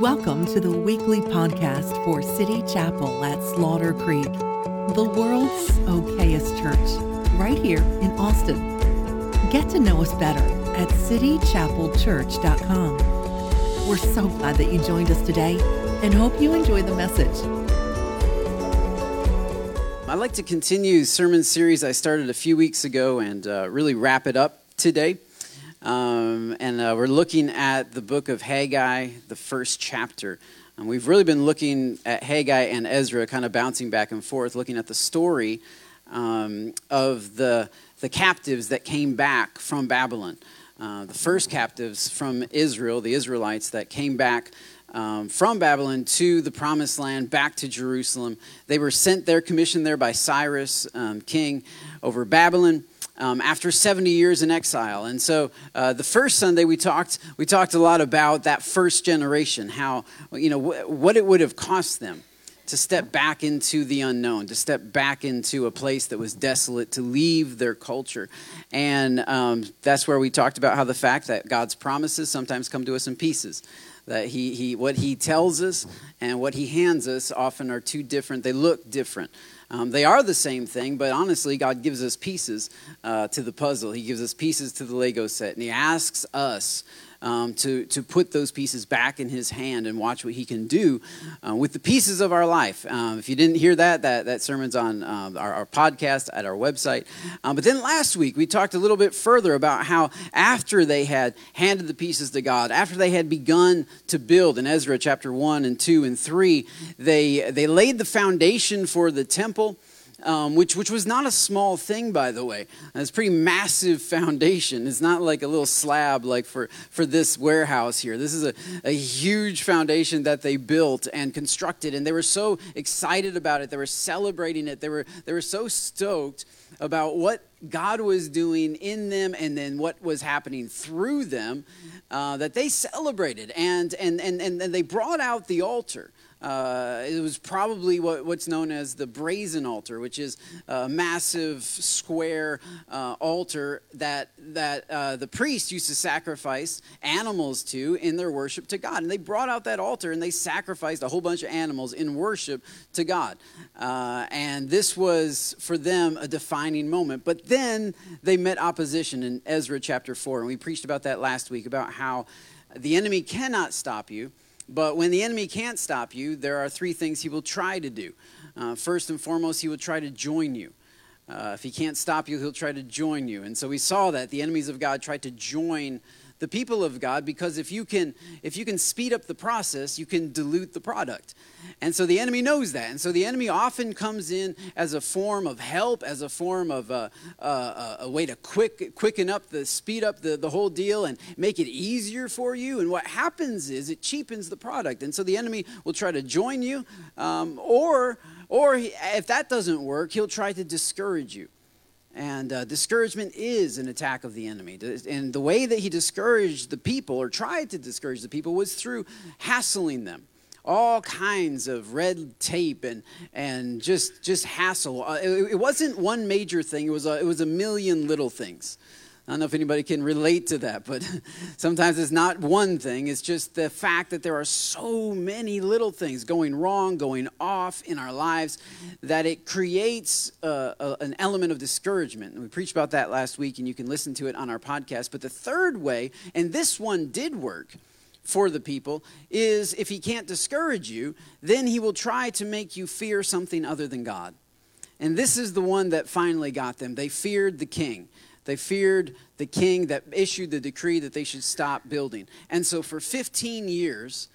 Welcome to the weekly podcast for City Chapel at Slaughter Creek, the world's okayest church, right here in Austin. Get to know us better at citychapelchurch.com. We're so glad that you joined us today and hope you enjoy the message. I'd like to continue sermon series I started a few weeks ago and uh, really wrap it up today. Uh, we're looking at the book of Haggai, the first chapter. And we've really been looking at Haggai and Ezra, kind of bouncing back and forth, looking at the story um, of the, the captives that came back from Babylon. Uh, the first captives from Israel, the Israelites that came back um, from Babylon to the promised land, back to Jerusalem. They were sent there, commissioned there by Cyrus, um, king over Babylon um, after 70 years in exile. And so uh, the first Sunday we talked, we talked a lot about that first generation, how, you know, wh- what it would have cost them to step back into the unknown, to step back into a place that was desolate, to leave their culture. And um, that's where we talked about how the fact that God's promises sometimes come to us in pieces. That he, he, what he tells us and what he hands us often are two different, they look different. Um, they are the same thing, but honestly, God gives us pieces uh, to the puzzle. He gives us pieces to the Lego set, and He asks us um, to, to put those pieces back in his hand and watch what he can do uh, with the pieces of our life. Um, if you didn't hear that, that, that sermon's on um, our, our, podcast at our website. Um, but then last week, we talked a little bit further about how after they had handed the pieces to God, after they had begun to build in Ezra chapter 1 and 2 and 3, they, they laid the foundation for the temple um, which, which was not a small thing, by the way. It's a pretty massive foundation. It's not like a little slab like for, for this warehouse here. This is a, a huge foundation that they built and constructed, and they were so excited about it. They were celebrating it. They were, they were so stoked about what God was doing in them and then what was happening through them uh, that they celebrated. And, and, and, and they brought out the altar. Uh, it was probably what, what's known as the brazen altar, which is a massive square uh, altar that, that uh, the priests used to sacrifice animals to in their worship to God. And they brought out that altar and they sacrificed a whole bunch of animals in worship to God. Uh, and this was for them a defining moment. But then they met opposition in Ezra chapter 4. And we preached about that last week about how the enemy cannot stop you but when the enemy can't stop you, there are three things he will try to do. Uh, first and foremost, he will try to join you. Uh, if he can't stop you, he'll try to join you. And so we saw that the enemies of God tried to join the people of God because if you can if you can speed up the process, you can dilute the product. And so the enemy knows that. And so the enemy often comes in as a form of help, as a form of a, a, a way to quick, quicken up the speed up the, the whole deal and make it easier for you. And what happens is it cheapens the product. And so the enemy will try to join you, um, or or he, if that doesn't work, he'll try to discourage you. And uh, discouragement is an attack of the enemy. And the way that he discouraged the people, or tried to discourage the people, was through hassling them. All kinds of red tape and, and just, just hassle. Uh, it, it, wasn't one major thing, it was, a, it was a million little things. I don't know if anybody can relate to that, but sometimes it's not one thing. It's just the fact that there are so many little things going wrong, going off in our lives, that it creates a, a, an element of discouragement. And we preached about that last week, and you can listen to it on our podcast. But the third way, and this one did work for the people, is if he can't discourage you, then he will try to make you fear something other than God. And this is the one that finally got them. They feared the king. They feared the king that issued the decree that they should stop building. And so for 15 years,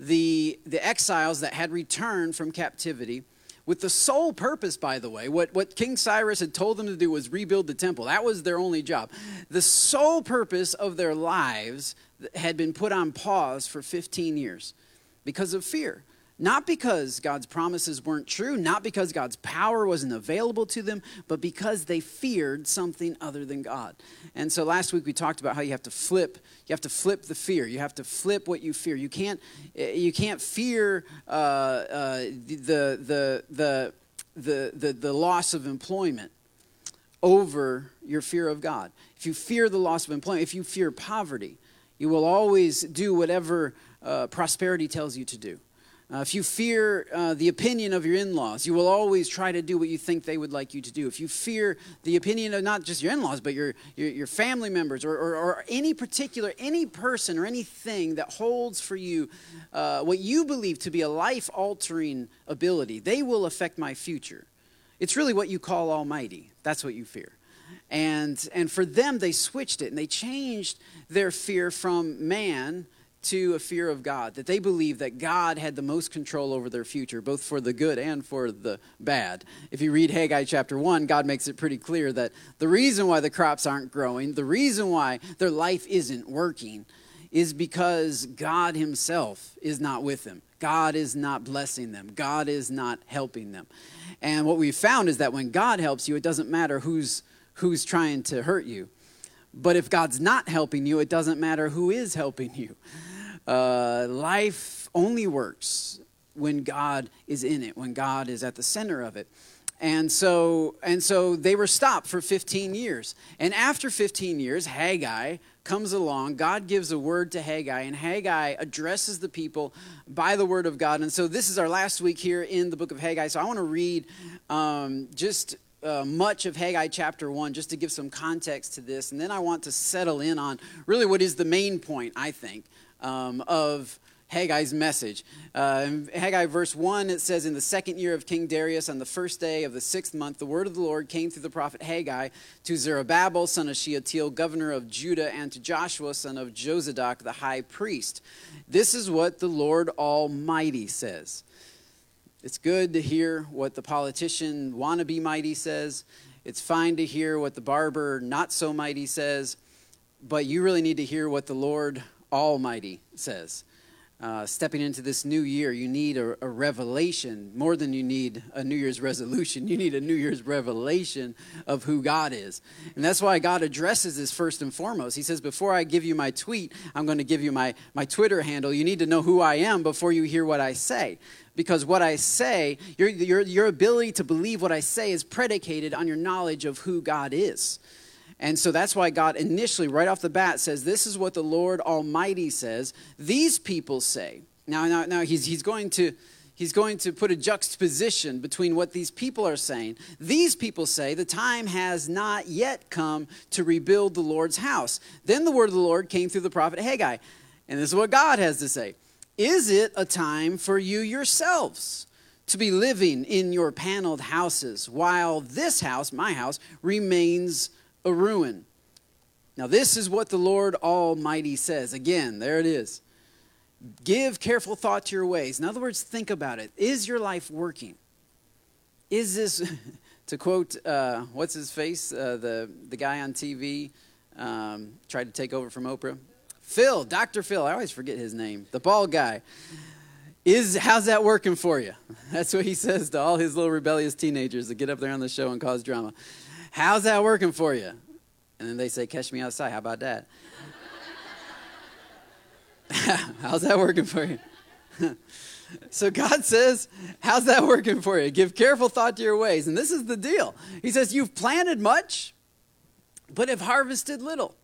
the, the exiles that had returned from captivity, with the sole purpose, by the way, what, what King Cyrus had told them to do was rebuild the temple. That was their only job. The sole purpose of their lives had been put on pause for 15 years because of fear. Not because God's promises weren't true, not because God's power wasn't available to them, but because they feared something other than God. And so last week we talked about how you have to flip, you have to flip the fear. You have to flip what you fear. You can't, you can't fear uh, uh, the, the, the, the, the, the loss of employment over your fear of God. If you fear the loss of employment, if you fear poverty, You will always do whatever uh, prosperity tells you to do. Uh, if you fear uh, the opinion of your in laws, you will always try to do what you think they would like you to do. If you fear the opinion of not just your in laws, but your, your, your family members or, or, or, any particular, any person or anything that holds for you uh, what you believe to be a life altering ability, they will affect my future. It's really what you call Almighty. That's what you fear. And, and for them, they switched it and they changed their fear from man to a fear of God, that they believed that God had the most control over their future, both for the good and for the bad. If you read Haggai chapter 1, God makes it pretty clear that the reason why the crops aren't growing, the reason why their life isn't working, is because God Himself is not with them. God is not blessing them. God is not helping them. And what we've found is that when God helps you, it doesn't matter who's, who's trying to hurt you. But if God's not helping you, it doesn't matter who is helping you. Uh, life only works when God is in it, when God is at the center of it. And so, and so they were stopped for 15 years. And after 15 years, Haggai comes along. God gives a word to Haggai, and Haggai addresses the people by the word of God. And so this is our last week here in the book of Haggai. So I want to read um, just uh, much of Haggai chapter 1 just to give some context to this. And then I want to settle in on really what is the main point, I think, um, of Haggai's message. Uh, Haggai verse 1, it says, In the second year of King Darius, on the first day of the sixth month, the word of the Lord came through the prophet Haggai to Zerubbabel, son of Shealtiel, governor of Judah, and to Joshua, son of Jozadak, the high priest. This is what the Lord Almighty says. It's good to hear what the politician wannabe mighty says. It's fine to hear what the barber not so mighty says. But you really need to hear what the Lord Almighty says. Uh, stepping into this new year, you need a, a, revelation more than you need a New Year's resolution. You need a New Year's revelation of who God is. And that's why God addresses this first and foremost. He says, Before I give you my tweet, I'm going to give you my, my Twitter handle. You need to know who I am before you hear what I say. Because what I say, your, your, your ability to believe what I say is predicated on your knowledge of who God is. And so that's why God initially, right off the bat, says, This is what the Lord Almighty says. These people say. Now, now, now he's, he's, going to, he's going to put a juxtaposition between what these people are saying. These people say, The time has not yet come to rebuild the Lord's house. Then the word of the Lord came through the prophet Haggai. And this is what God has to say Is it a time for you yourselves? to be living in your paneled houses while this house, my house, remains a ruin. Now, this is what the Lord Almighty says. Again, there it is. Give careful thought to your ways. In other words, think about it. Is your life working? Is this, to quote, uh, what's his face, uh, the, the guy on TV um, tried to take over from Oprah? Phil, Dr. Phil. I always forget his name. The bald guy. Is how's that working for you? That's what he says to all his little rebellious teenagers that get up there on the show and cause drama. How's that working for you? And then they say, Catch me outside. How about that? How's that working for you? so God says, How's that working for you? Give careful thought to your ways. And this is the deal. He says, You've planted much, but have harvested little.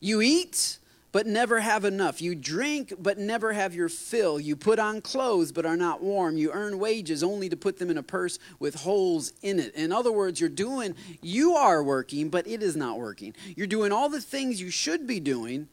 You eat, but never have enough. You drink, but never have your fill. You put on clothes, but are not warm. You earn wages only to put them in a purse with holes in it. In other words, you're doing, you are working, but it is not working. You're doing all the things you should be doing,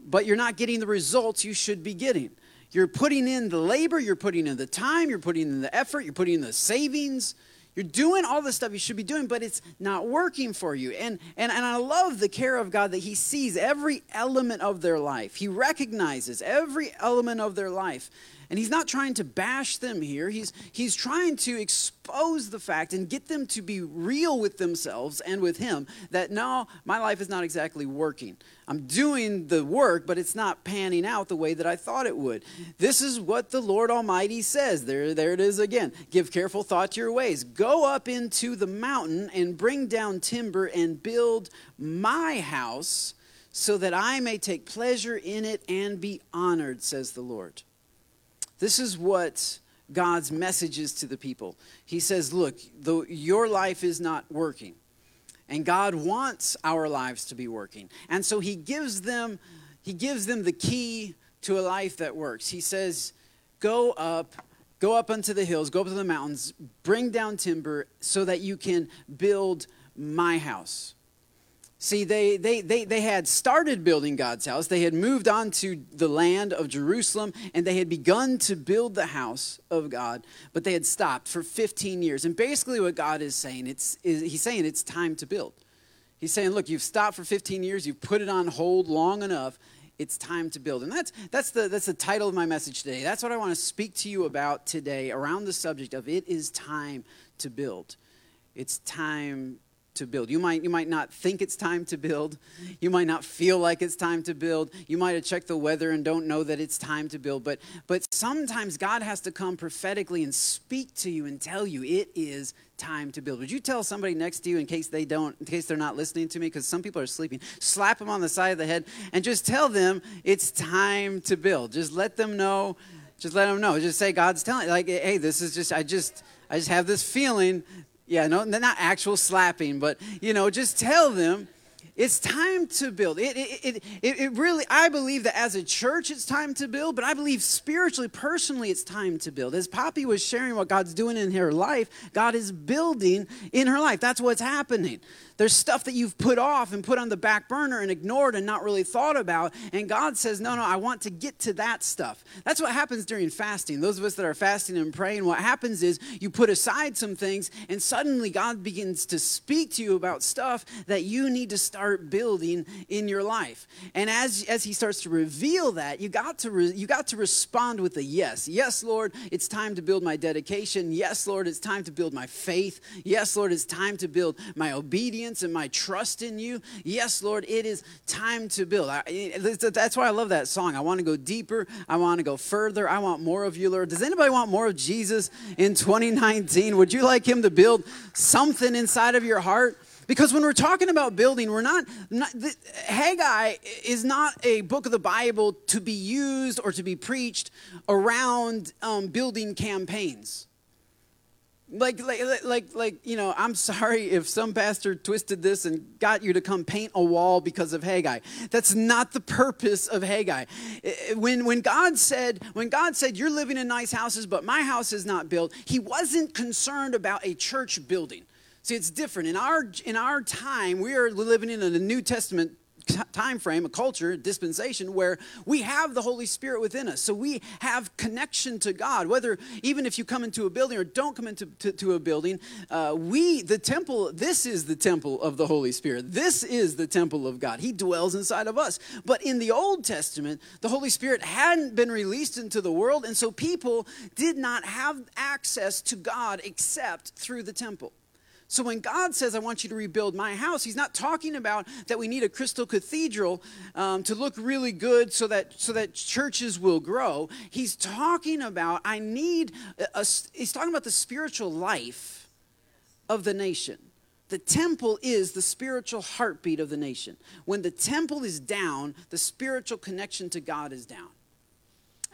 but you're not getting the results you should be getting. You're putting in the labor, you're putting in the time, you're putting in the effort, you're putting in the savings you're doing all the stuff you should be doing, but it's not working for you. And, and, and I love the care of God that He sees every element of their life. He recognizes every element of their life. And He's not trying to bash them here, He's, he's trying to expose the fact and get them to be real with themselves and with Him that no, my life is not exactly working. I'm doing the work, but it's not panning out the way that I thought it would. This is what the Lord Almighty says. There, there it is again. Give careful thought to your ways. Go up into the mountain and bring down timber and build my house so that I may take pleasure in it and be honored, says the Lord. This is what God's message is to the people. He says, Look, though your life is not working, and God wants our lives to be working. And so he gives them he gives them the key to a life that works. He says, Go up, go up unto the hills, go up to the mountains, bring down timber so that you can build my house. See, they, they, they, they had started building God's house. They had moved on to the land of Jerusalem and they had begun to build the house of God, but they had stopped for 15 years. And basically, what God is saying, it's, is, He's saying it's time to build. He's saying, look, you've stopped for 15 years, you've put it on hold long enough. It's time to build. And that's, that's, the, that's the title of my message today. That's what I want to speak to you about today around the subject of it is time to build. It's time to build. You might, you might not think it's time to build. You might not feel like it's time to build. You might have checked the weather and don't know that it's time to build. But, but sometimes God has to come prophetically and speak to you and tell you it is time to build. Would you tell somebody next to you in case they don't, in case they're not listening to me, because some people are sleeping, slap them on the side of the head and just tell them it's time to build. Just let them know. Just let them know. Just say God's telling, like, hey, this is just, I just, I just have this feeling yeah, no, not actual slapping, but you know, just tell them it's time to build. It, it, it, it, really, I believe that as a church, it's time to build, but I believe spiritually, personally, it's time to build. As Poppy was sharing what God's doing in her life, God is building in her life. That's what's happening. There's stuff that you've put off and put on the back burner and ignored and not really thought about. And God says, No, no, I want to get to that stuff. That's what happens during fasting. Those of us that are fasting and praying, what happens is you put aside some things, and suddenly God begins to speak to you about stuff that you need to start building in your life. And as, as He starts to reveal that, you got to, re, you got to respond with a yes. Yes, Lord, it's time to build my dedication. Yes, Lord, it's time to build my faith. Yes, Lord, it's time to build my obedience obedience and my trust in you. Yes, Lord, it is time to build. I, that's why I love that song. I want to go deeper. I want to go further. I want more of you, Lord. Does anybody want more of Jesus in 2019? Would you like him to build something inside of your heart? Because when we're talking about building, we're not, not the, Haggai is not a book of the Bible to be used or to be preached around um, building campaigns. Like, like, like, like, you know, I'm sorry if some pastor twisted this and got you to come paint a wall because of Haggai. That's not the purpose of Haggai. When, when God said, when God said, you're living in nice houses, but my house is not built, he wasn't concerned about a church building. See, it's different. In our, in our time, we are living in a New Testament time frame, a culture, a dispensation where we have the Holy Spirit within us. So we have connection to God. Whether even if you come into a building or don't come into to, to a building, uh, we, the temple, this is the temple of the Holy Spirit. This is the temple of God. He dwells inside of us. But in the Old Testament, the Holy Spirit hadn't been released into the world, and so people did not have access to God except through the temple. So when God says, I want you to rebuild my house, He's not talking about that we need a crystal cathedral um, to look really good so that, so that churches will grow. He's talking about, I need, a, a, He's talking about the spiritual life of the nation. The temple is the spiritual heartbeat of the nation. When the temple is down, the spiritual connection to God is down.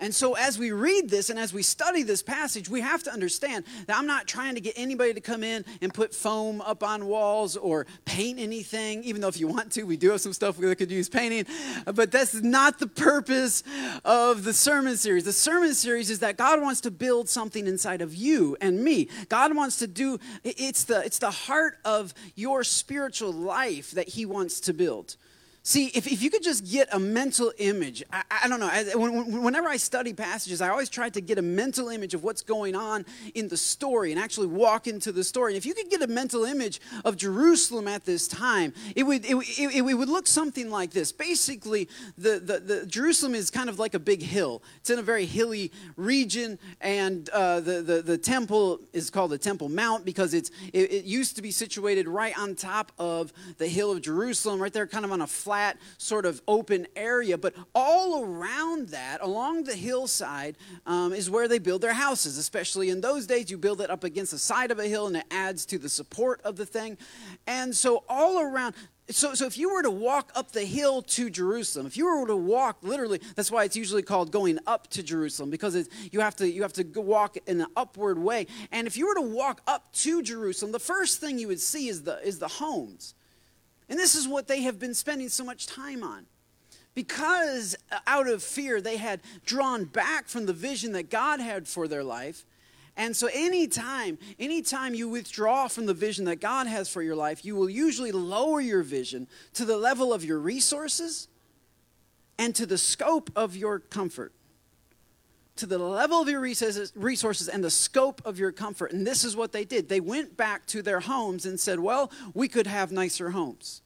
And so, as we read this and as we study this passage, we have to understand that I'm not trying to get anybody to come in and put foam up on walls or paint anything, even though if you want to, we do have some stuff that could use painting. But that's not the purpose of the sermon series. The sermon series is that God wants to build something inside of you and me. God wants to do, it's the, it's the heart of your spiritual life that He wants to build. See, if, if you could just get a mental image, I, I don't know, I, when, whenever I study passages, I always try to get a mental image of what's going on in the story and actually walk into the story. And if you could get a mental image of Jerusalem at this time, it would, it, it, it would look something like this. Basically, the, the, the, Jerusalem is kind of like a big hill. It's in a very hilly region, and uh, the, the, the temple is called the Temple Mount because it's, it, it used to be situated right on top of the hill of Jerusalem, right there, kind of on a flat, sort of open area. But all around that, along the hillside, um, is where they build their houses. Especially in those days, you build it up against the side of a hill and it adds to the support of the thing. And so, all around, so, so if you were to walk up the hill to Jerusalem, if you were to walk literally, that's why it's usually called going up to Jerusalem because you have to you have to walk in an upward way. And if you were to walk up to Jerusalem, the first thing you would see is the is the homes. And this is what they have been spending so much time on. because uh, out of fear they had drawn back from the vision that God had for their life. And so anytime, anytime you withdraw from the vision that God has for your life, you will usually lower your vision to the level of your resources and to the scope of your comfort. To the level of your resources, and the scope of your comfort. And this is what they did. They went back to their homes and said, Well, we could have nicer homes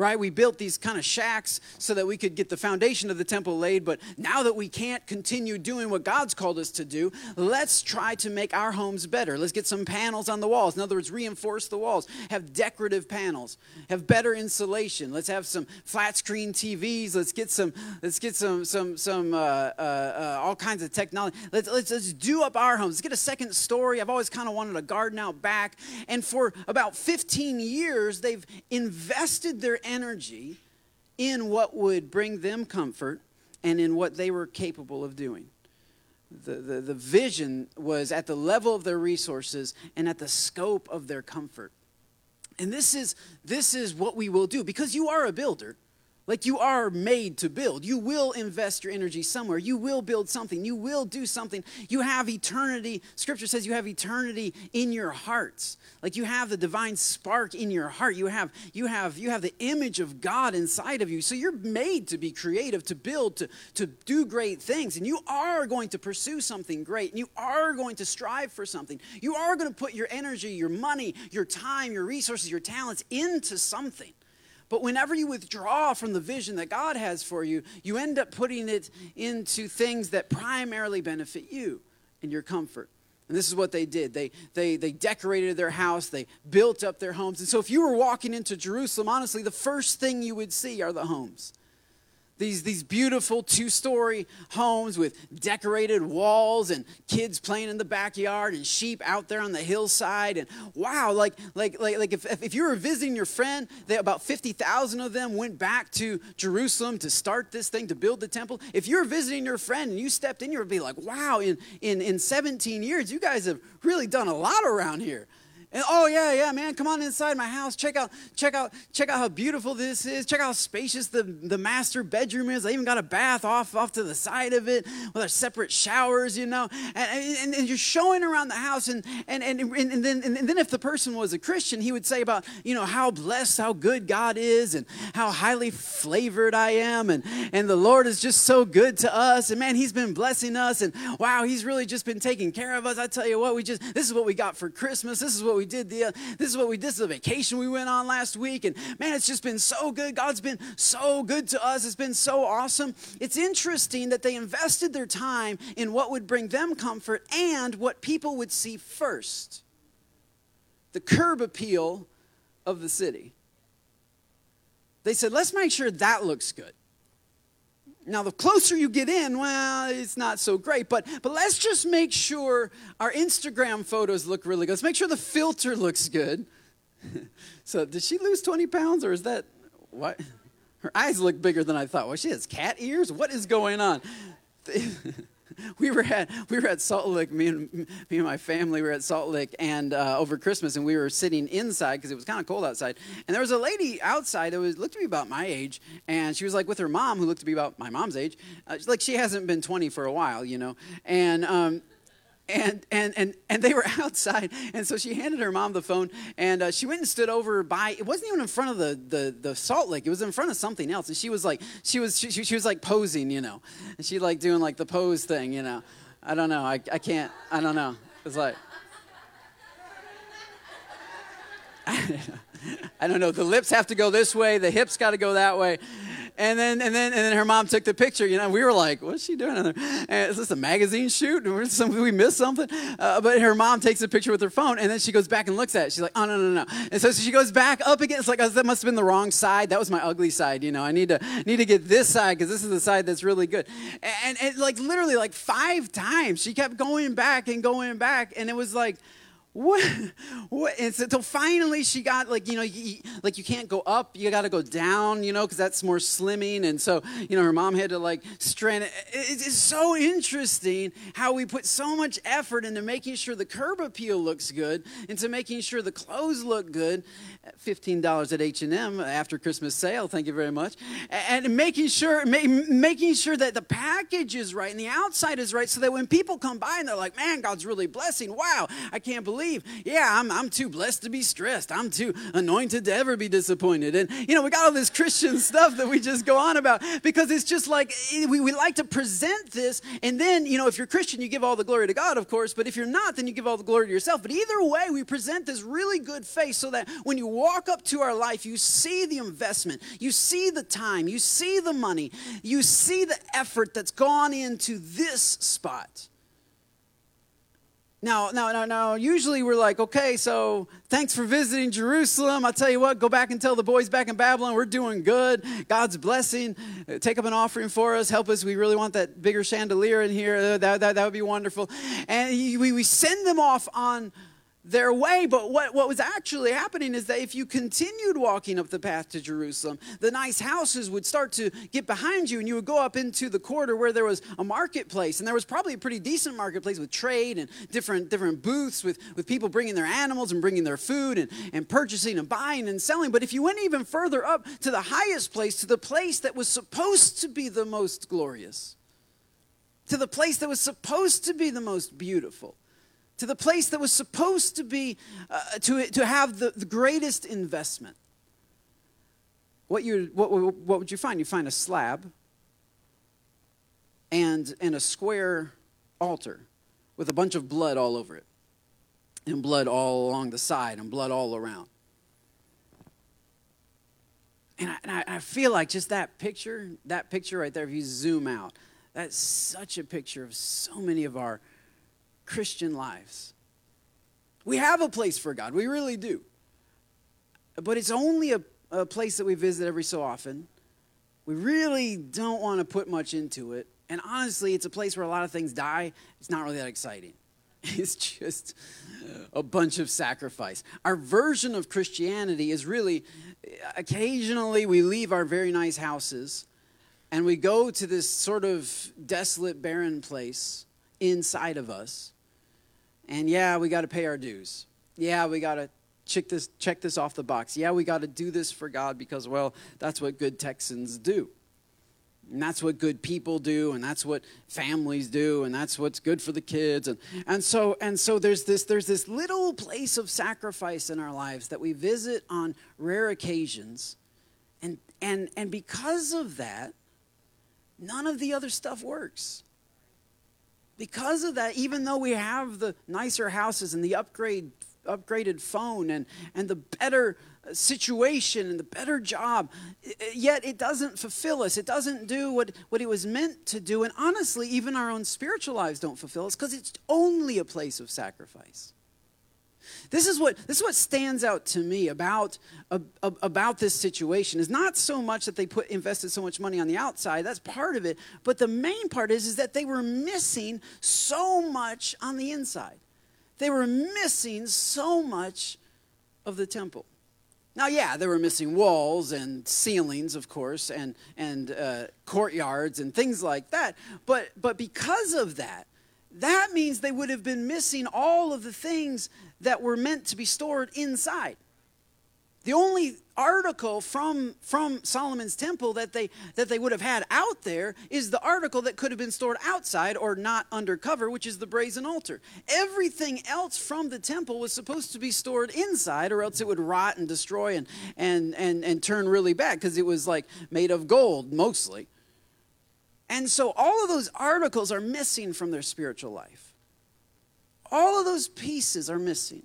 right? We built these kind of shacks so that we could get the foundation of the temple laid, but now that we can't continue doing what God's called us to do, let's try to make our homes better. Let's get some panels on the walls. In other words, reinforce the walls, have decorative panels, have better insulation. Let's have some flat screen TVs. Let's get some, let's get some, some, some, uh, uh, uh, all kinds of technology. Let's, let's, let's do up our homes. Let's get a second story. I've always kind of wanted a garden out back. And for about 15 years, they've invested their energy in what would bring them comfort and in what they were capable of doing. The, the, the vision was at the level of their resources and at the scope of their comfort. And this is, this is what we will do because you are a builder. Like you are made to build. You will invest your energy somewhere. You will build something. You will do something. You have eternity. Scripture says you have eternity in your hearts. Like you have the divine spark in your heart. You have you have you have the image of God inside of you. So you're made to be creative, to build, to to do great things. And you are going to pursue something great. And you are going to strive for something. You are going to put your energy, your money, your time, your resources, your talents into something. But whenever you withdraw from the vision that God has for you, you end up putting it into things that primarily benefit you and your comfort. And this is what they did. They, they, they decorated their house, they built up their homes. And so, if you were walking into Jerusalem, honestly, the first thing you would see are the homes these, these beautiful two story homes with decorated walls and kids playing in the backyard and sheep out there on the hillside. And wow, like, like, like, like if, if you were visiting your friend, they, about 50,000 of them went back to Jerusalem to start this thing, to build the temple. If you're visiting your friend and you stepped in, you would be like, wow, in, in, in 17 years, you guys have really done a lot around here. And oh yeah, yeah, man, come on inside my house. Check out, check out, check out how beautiful this is. Check out how spacious the, the master bedroom is. I even got a bath off off to the side of it with our separate showers, you know. And, and, and you're showing around the house, and and, and, and, then and then if the person was a Christian, he would say about you know how blessed, how good God is, and how highly flavored I am, and and the Lord is just so good to us, and man, He's been blessing us, and wow, He's really just been taking care of us. I tell you what, we just this is what we got for Christmas. This is what we did the, this is what we, this is a vacation we went on last week. And man, it's just been so good. God's been so good to us. It's been so awesome. It's interesting that they invested their time in what would bring them comfort and what people would see first the curb appeal of the city. They said, let's make sure that looks good. Now, the closer you get in, well, it's not so great, but, but let's just make sure our Instagram photos look really good. Let's make sure the filter looks good. so, did she lose 20 pounds, or is that what? Her eyes look bigger than I thought. Well, she has cat ears? What is going on? we were at we were at Salt Lick. Me and me and my family were at Salt Lick, and uh, over Christmas, and we were sitting inside because it was kind of cold outside. And there was a lady outside that was looked to be about my age, and she was like with her mom, who looked to be about my mom's age. Uh, like she hasn't been 20 for a while, you know. And um, and and and and they were outside. And so she handed her mom the phone and uh, she went and stood over by it wasn't even in front of the, the the Salt Lick. It was in front of something else. And she was like she was she, she was like posing you know. And she like doing like the pose thing you know. I don't know. I, I can't i don't know. It's like I don't know. The lips have to go this way. The hips got to go that way. And then, and then, and then her mom took the picture. You know, we were like, "What's she doing?" And is this a magazine shoot? Did we miss something? Uh, but her mom takes a picture with her phone, and then she goes back and looks at it. She's like, "Oh no, no, no!" And so, she goes back up again. It's like oh, that must have been the wrong side. That was my ugly side. You know, I need to need to get this side because this is the side that's really good. And, and like literally, like five times, she kept going back and going back, and it was like what, what? And so until finally she got like you know you, like you can't go up you got to go down you know because that's more slimming and so you know her mom had to like strain it. it's so interesting how we put so much effort into making sure the curb appeal looks good into making sure the clothes look good $15 at H&M after Christmas sale thank you very much and making sure making sure that the package is right and the outside is right so that when people come by and they're like man God's really blessing wow I can't believe believe, yeah, I'm, I'm too blessed to be stressed. I'm too anointed to ever be disappointed. And, you know, we got all this Christian stuff that we just go on about because it's just like eh, we, we like to present this. And then, you know, if you're Christian, you give all the glory to God, of course. But if you're not, then you give all the glory to yourself. But either way, we present this really good face so that when you walk up to our life, you see the investment, you see the time, you see the money, you see the effort that's gone into this spot. Now, now, now, now, usually we're like, okay, so thanks for visiting Jerusalem. I'll tell you what, go back and tell the boys back in Babylon we're doing good. God's blessing. Take up an offering for us. Help us. We really want that bigger chandelier in here. That, that, that would be wonderful. And we, we send them off on their way. But what, what was actually happening is that if you continued walking up the path to Jerusalem, the nice houses would start to get behind you, and you would go up into the quarter where there was a marketplace. And there was probably a pretty decent marketplace with trade and different, different booths with, with people bringing their animals and bringing their food and, and purchasing and buying and selling. But if you went even further up to the highest place, to the place that was supposed to be the most glorious, to the place that was supposed to be the most beautiful, to the place that was supposed to be, uh, to, to have the, the greatest investment. What, you, what, what would you find? You find a slab and, and a square altar with a bunch of blood all over it, and blood all along the side, and blood all around. And I, and I, I feel like just that picture, that picture right there, if you zoom out, that's such a picture of so many of our Christian lives. We have a place for God, we really do. But it's only a, a place that we visit every so often. We really don't want to put much into it. And honestly, it's a place where a lot of things die. It's not really that exciting. It's just a bunch of sacrifice. Our version of Christianity is really occasionally we leave our very nice houses and we go to this sort of desolate, barren place inside of us and yeah, we got to pay our dues. Yeah, we got to check this, check this off the box. Yeah, we got to do this for God because, well, that's what good Texans do. And that's what good people do, and that's what families do, and that's what's good for the kids. And, and so and so there's this there's this little place of sacrifice in our lives that we visit on rare occasions. And and and because of that, none of the other stuff works because of that, even though we have the nicer houses and the upgrade, upgraded phone and, and the better uh, situation and the better job, uh, yet it doesn't fulfill us. It doesn't do what, what it was meant to do. And honestly, even our own spiritual lives don't fulfill us because it's only a place of sacrifice. This is what, this is what stands out to me about, about this situation is not so much that they put invested so much money on the outside, that's part of it, but the main part is, is that they were missing so much on the inside. They were missing so much of the temple. Now, yeah, they were missing walls and ceilings, of course, and, and uh, courtyards and things like that. But, but because of that, that means they would have been missing all of the things that were meant to be stored inside. The only article from, from Solomon's temple that they, that they would have had out there is the article that could have been stored outside or not undercover, which is the brazen altar. Everything else from the temple was supposed to be stored inside, or else it would rot and destroy and, and, and, and turn really bad because it was like made of gold mostly. And so all of those articles are missing from their spiritual life. All of those pieces are missing.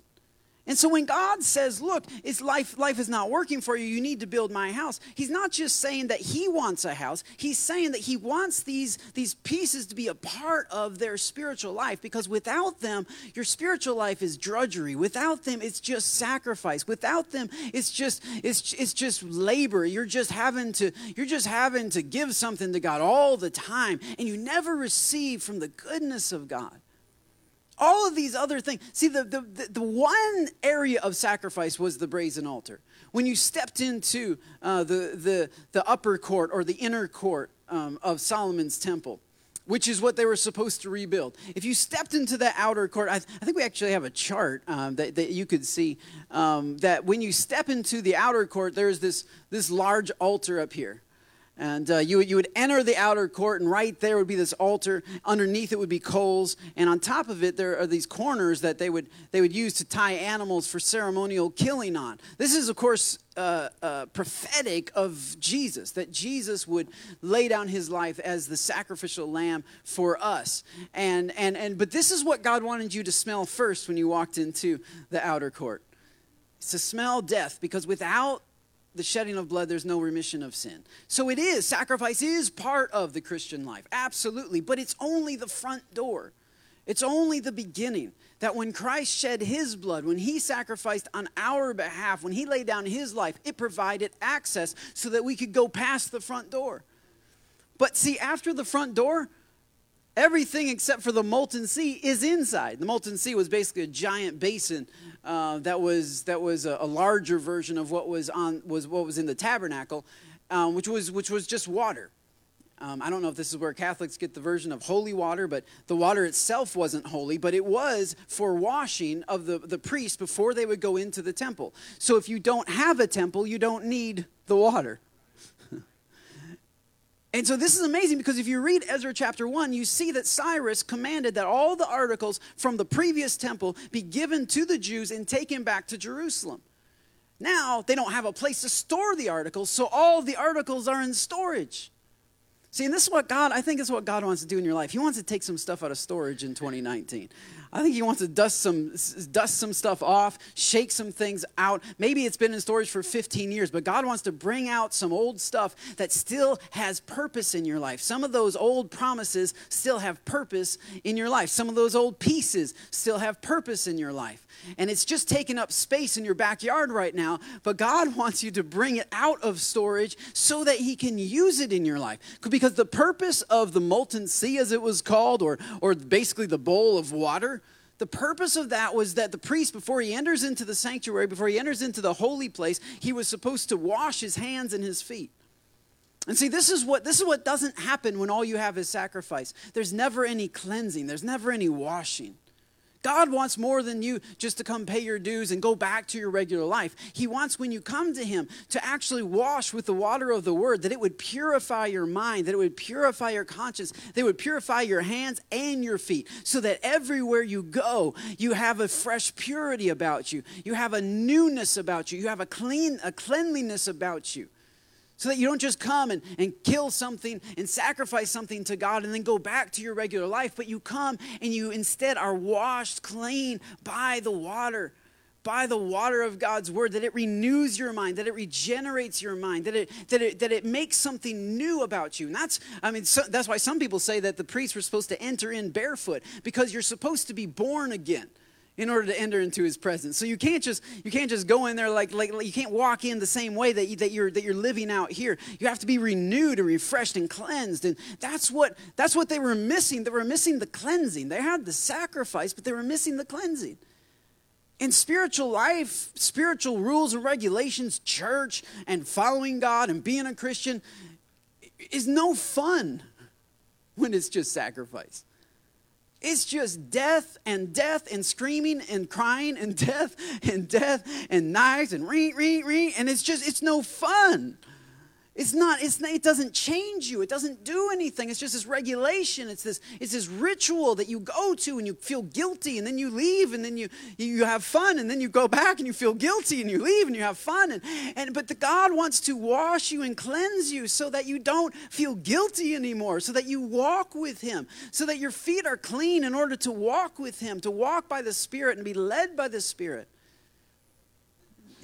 And so when God says, look, it's life, life is not working for you, you need to build my house, he's not just saying that he wants a house, he's saying that he wants these, these pieces to be a part of their spiritual life because without them, your spiritual life is drudgery. Without them, it's just sacrifice. Without them, it's just, it's, it's just labor. You're just having to, you're just having to give something to God all the time, and you never receive from the goodness of God. All of these other things. See, the, the, the, the, one area of sacrifice was the brazen altar. When you stepped into uh, the, the, the upper court or the inner court um, of Solomon's temple, which is what they were supposed to rebuild. If you stepped into the outer court, I, th- I think we actually have a chart um, that, that, you could see um, that when you step into the outer court, there's this, this large altar up here. And uh, you, you would enter the outer court, and right there would be this altar. Underneath it would be coals, and on top of it there are these corners that they would they would use to tie animals for ceremonial killing on. This is, of course, uh, uh, prophetic of Jesus, that Jesus would lay down His life as the sacrificial lamb for us. And and and but this is what God wanted you to smell first when you walked into the outer court. It's to smell death, because without the shedding of blood, there's no remission of sin. So it is, sacrifice is part of the Christian life, absolutely, but it's only the front door. It's only the beginning. That when Christ shed his blood, when he sacrificed on our behalf, when he laid down his life, it provided access so that we could go past the front door. But see, after the front door, everything except for the molten sea is inside. The molten sea was basically a giant basin uh, that was that was a, a, larger version of what was on was what was in the tabernacle, um, which was which was just water. Um, I don't know if this is where Catholics get the version of holy water, but the water itself wasn't holy, but it was for washing of the, the priest before they would go into the temple. So if you don't have a temple, you don't need the water. And so this is amazing because if you read Ezra chapter 1, you see that Cyrus commanded that all the articles from the previous temple be given to the Jews and taken back to Jerusalem. Now they don't have a place to store the articles, so all the articles are in storage. See, and this is what God, I think is what God wants to do in your life. He wants to take some stuff out of storage in 2019. I think he wants to dust some dust some stuff off, shake some things out. Maybe it's been in storage for 15 years, but God wants to bring out some old stuff that still has purpose in your life. Some of those old promises still have purpose in your life. Some of those old pieces still have purpose in your life and it's just taking up space in your backyard right now. But God wants you to bring it out of storage so that He can use it in your life. Because the purpose of the molten sea, as it was called, or, or basically the bowl of water, the purpose of that was that the priest, before he enters into the sanctuary, before he enters into the holy place, he was supposed to wash his hands and his feet. And see, this is what this is what doesn't happen when all you have is sacrifice. There's never any cleansing, there's never any washing. God wants more than you just to come pay your dues and go back to your regular life. He wants when you come to Him to actually wash with the water of the Word, that it would purify your mind, that it would purify your conscience, that it would purify your hands and your feet, so that everywhere you go, you have a fresh purity about you. You have a newness about you. You have a clean, a cleanliness about you. So that you don't just come and, and kill something and sacrifice something to God and then go back to your regular life, but you come and you instead are washed clean by the water, by the water of God's word, that it renews your mind, that it regenerates your mind, that it, that it, that it makes something new about you. And that's, I mean, so, that's why some people say that the priests were supposed to enter in barefoot, because you're supposed to be born again in order to enter into his presence. So you can't just you can't just go in there like like, you can't walk in the same way that you, that you're that you're living out here. You have to be renewed and refreshed and cleansed. And that's what that's what they were missing. They were missing the cleansing. They had the sacrifice, but they were missing the cleansing. In spiritual life, spiritual rules and regulations, church and following God and being a Christian is no fun when it's just sacrifice. It's just death and death and screaming and crying and death and death and knives and ring, ring, ring. And it's just, it's no fun. It's not, it's not, it doesn't change you. It doesn't do anything. It's just this regulation. It's this, it's this ritual that you go to and you feel guilty and then you leave and then you, you have fun and then you go back and you feel guilty and you leave and you have fun. And, and, but the God wants to wash you and cleanse you so that you don't feel guilty anymore, so that you walk with Him, so that your feet are clean in order to walk with Him, to walk by the Spirit and be led by the Spirit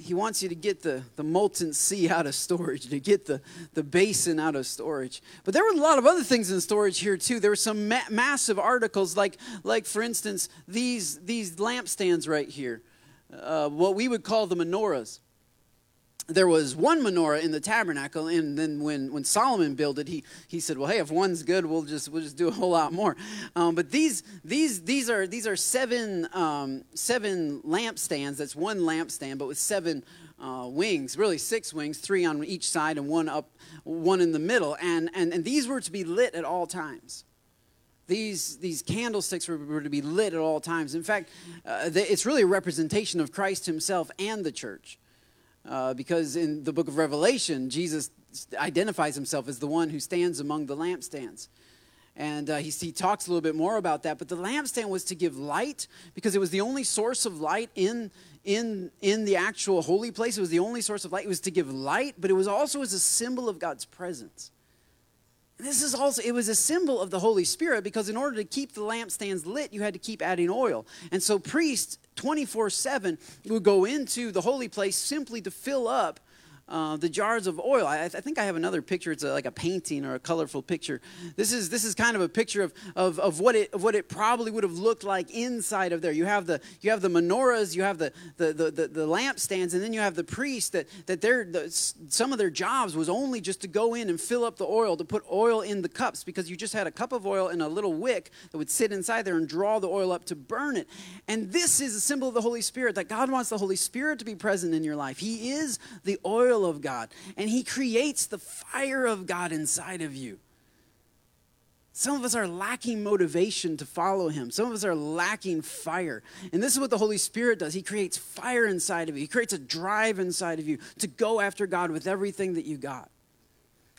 he wants you to get the, the molten sea out of storage, to get the, the basin out of storage. But there were a lot of other things in storage here too. There were some ma- massive articles, like, like for instance, these, these lampstands right here, uh, what we would call the menorahs. There was one menorah in the tabernacle, and then when, when Solomon built it, he, he said, "Well, hey, if one's good, we'll just we'll just do a whole lot more." Um, but these these these are these are seven um, seven lampstands. That's one lampstand, but with seven uh, wings, really six wings, three on each side and one up, one in the middle, and and and these were to be lit at all times. These, these candlesticks were, were to be lit at all times. In fact, uh, it's really a representation of Christ himself and the church. Uh, because in the book of Revelation, Jesus identifies himself as the one who stands among the lampstands. And uh, he, he talks a little bit more about that. But the lampstand was to give light because it was the only source of light in, in, in the actual holy place. It was the only source of light. It was to give light, but it was also as a symbol of God's presence. This is also, it was a symbol of the Holy Spirit because in order to keep the lampstands lit, you had to keep adding oil. And so priests 24 7 would go into the holy place simply to fill up uh, the jars of oil. I, I, think I have another picture. It's a, like a painting or a colorful picture. This is this is kind of a picture of, of, of what it of what it probably would have looked like inside of there. You have the you have the menorahs, you have the the the, the, the lampstands, and then you have the priests that that their the, some of their jobs was only just to go in and fill up the oil to put oil in the cups because you just had a cup of oil and a little wick that would sit inside there and draw the oil up to burn it. And this is a symbol of the Holy Spirit that God wants the Holy Spirit to be present in your life. He is the oil oil of God, and He creates the fire of God inside of you. Some of us are lacking motivation to follow him. Some of us are lacking fire. And this is what the Holy Spirit does. He creates fire inside of you, He creates a drive inside of you to go after God with everything that you got.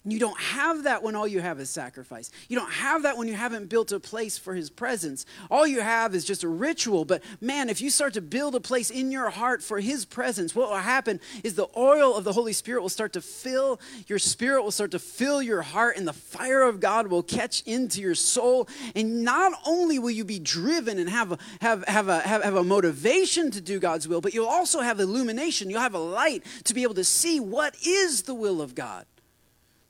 You don't have that when all you have is sacrifice. You don't have that when you haven't built a place for his presence. All you have is just a ritual. But man, if you start to build a place in your heart for his presence, what will happen is the oil of the Holy Spirit will start to fill your spirit, will start to fill your heart, and the fire of God will catch into your soul. And not only will you be driven and have a, have, have, a, have, have a motivation to do God's will, but you'll also have illumination. You'll have a light to be able to see what is the will of God.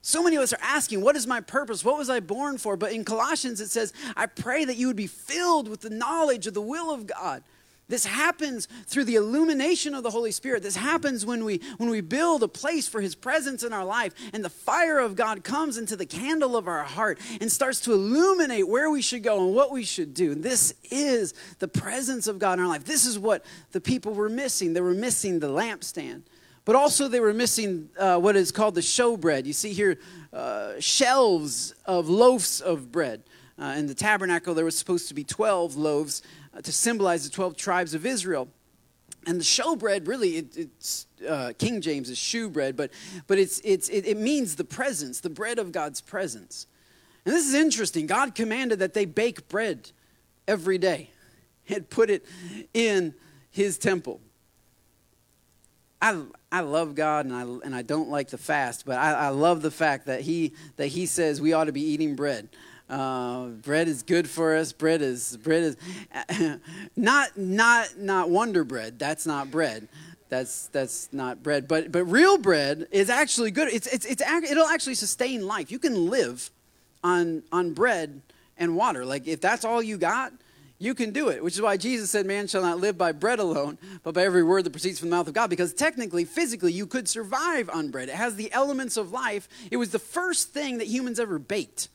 So many of us are asking, What is my purpose? What was I born for? But in Colossians, it says, I pray that you would be filled with the knowledge of the will of God. This happens through the illumination of the Holy Spirit. This happens when we when we build a place for his presence in our life and the fire of God comes into the candle of our heart and starts to illuminate where we should go and what we should do. This is the presence of God in our life. This is what the people were missing. They were missing the lampstand. But also, they were missing uh, what is called the showbread. You see here uh, shelves of loaves of bread. Uh, in the tabernacle, there was supposed to be 12 loaves uh, to symbolize the 12 tribes of Israel. And the showbread, really, it, it's uh, King James is shewbread, but, but it's, it's, it, it means the presence, the bread of God's presence. And this is interesting. God commanded that they bake bread every day and put it in his temple. I, I love God and I, and I don't like the fast, but I, I love the fact that he, that he says we ought to be eating bread. Uh, bread is good for us. Bread is bread is not not not Wonder Bread. That's not bread. That's that's not bread. But but real bread is actually good. It's it's, it's it'll actually sustain life. You can live on on bread and water. Like if that's all you got, you can do it, which is why Jesus said, Man shall not live by bread alone, but by every word that proceeds from the mouth of God. Because technically, physically, you could survive on bread. It has the elements of life. It was the first thing that humans ever baked.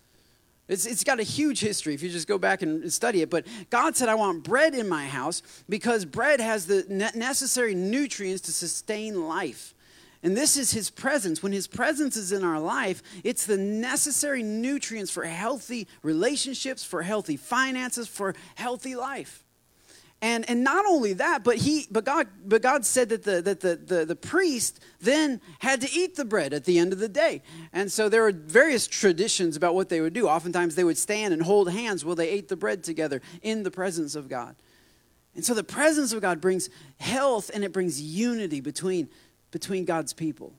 It's, it's got a huge history if you just go back and study it. But God said, I want bread in my house because bread has the necessary nutrients to sustain life. And this is his presence. When his presence is in our life, it's the necessary nutrients for healthy relationships, for healthy finances, for healthy life. And, and not only that, but he but God but God said that the that the, the, the priest then had to eat the bread at the end of the day. And so there were various traditions about what they would do. Oftentimes they would stand and hold hands while they ate the bread together in the presence of God. And so the presence of God brings health and it brings unity between between God's people.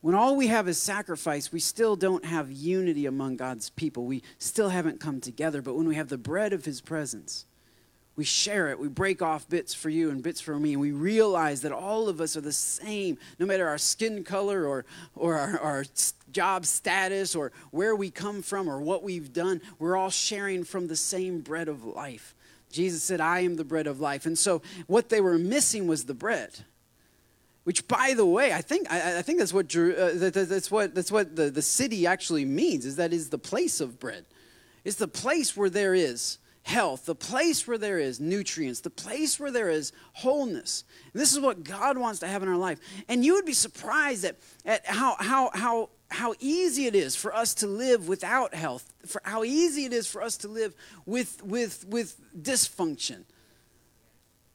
When all we have is sacrifice, we still don't have unity among God's people. We still haven't come together. But when we have the bread of His presence, we share it. We break off bits for you and bits for me. And we realize that all of us are the same, no matter our skin color or, or our, our job status or where we come from or what we've done. We're all sharing from the same bread of life. Jesus said, I am the bread of life. And so what they were missing was the bread. Which, by the way, I think I, I think that's what uh, that, that's what that's what the, the city actually means. Is that is the place of bread. It's the place where there is health, the place where there is nutrients, the place where there is wholeness. And this is what God wants to have in our life. And you would be surprised at, at how, how, how, how easy it is for us to live without health, for how easy it is for us to live with, with, with dysfunction.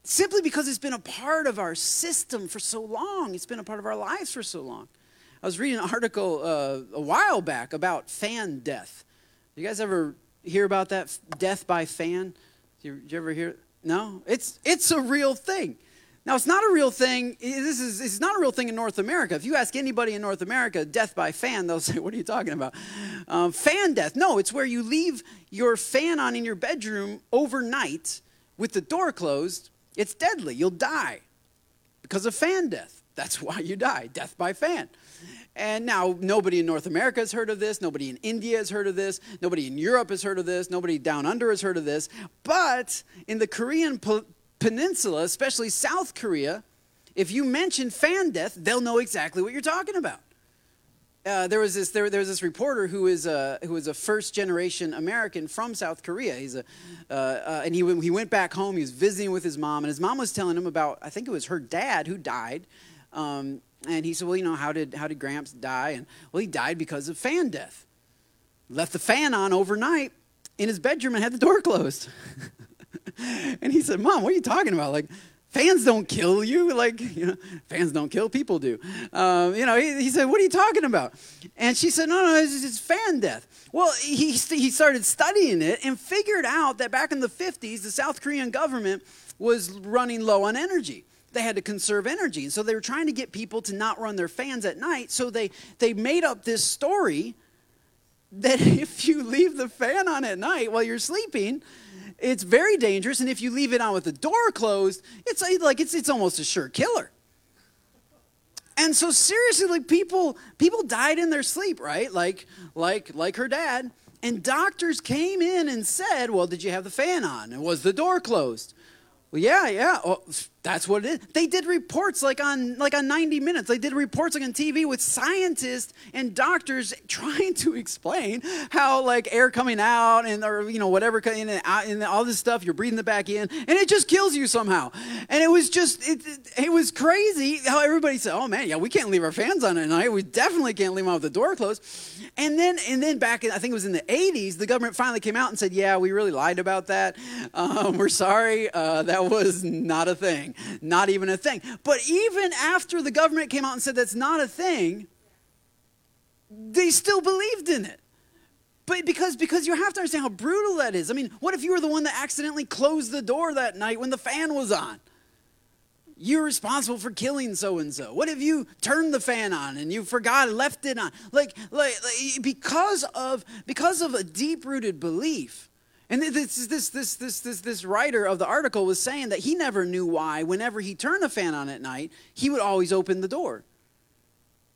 Simply because it's been a part of our system for so long, it's been a part of our lives for so long. I was reading an article uh, a while back about fan death. You guys ever hear about that death by fan? Did you, did you ever hear? No, it's it's a real thing. Now it's not a real thing. This is it's not a real thing in North America. If you ask anybody in North America, death by fan, they'll say, "What are you talking about?" Um, fan death? No, it's where you leave your fan on in your bedroom overnight with the door closed. It's deadly. You'll die because of fan death. That's why you die. Death by fan. And now nobody in North America has heard of this. Nobody in India has heard of this. Nobody in Europe has heard of this. Nobody down under has heard of this. But in the Korean peninsula, especially South Korea, if you mention fan death, they'll know exactly what you're talking about. Uh, there was this there, there was this reporter who is a who was a first generation American from South Korea. He's a uh, uh, and he he went back home. He was visiting with his mom, and his mom was telling him about I think it was her dad who died, um, and he said, Well, you know, how did, how did Gramps die? And, well, he died because of fan death. Left the fan on overnight in his bedroom and had the door closed. and he said, Mom, what are you talking about? Like, fans don't kill you. Like, you know, fans don't kill, people do. Um, you know, he, he, said, What are you talking about? And she said, No, no, it's, it's fan death. Well, he, he started studying it and figured out that back in the 50s, the South Korean government was running low on energy they had to conserve energy. And so they were trying to get people to not run their fans at night. So they, they made up this story that if you leave the fan on at night while you're sleeping, it's very dangerous. And if you leave it on with the door closed, it's uh, like it's, it's almost a sure killer. And so seriously, like people people died in their sleep, right? Like like like her dad. And doctors came in and said, Well, did you have the fan on? And was the door closed? Well, yeah, yeah. Oh, that's what it is. They did reports like on like on 90 minutes. They did reports like on TV with scientists and doctors trying to explain how like air coming out and or you know whatever in and out and all this stuff you're breathing it back in and it just kills you somehow. And it was just it, it, was crazy how everybody said, "Oh man, yeah, we can't leave our fans on at night. We definitely can't leave them out with the door closed." And then and then back in I think it was in the 80s, the government finally came out and said, "Yeah, we really lied about that. Um, we're sorry. Uh, that was not a thing." Not even a thing. But even after the government came out and said that's not a thing, they still believed in it. But because because you have to understand how brutal that is. I mean, what if you were the one that accidentally closed the door that night when the fan was on? You're responsible for killing so and so. What if you turned the fan on and you forgot and left it on? Like, like, like because of because of a deep rooted belief and this, this, this, this, this, this writer of the article was saying that he never knew why, whenever he turned the fan on at night, he would always open the door.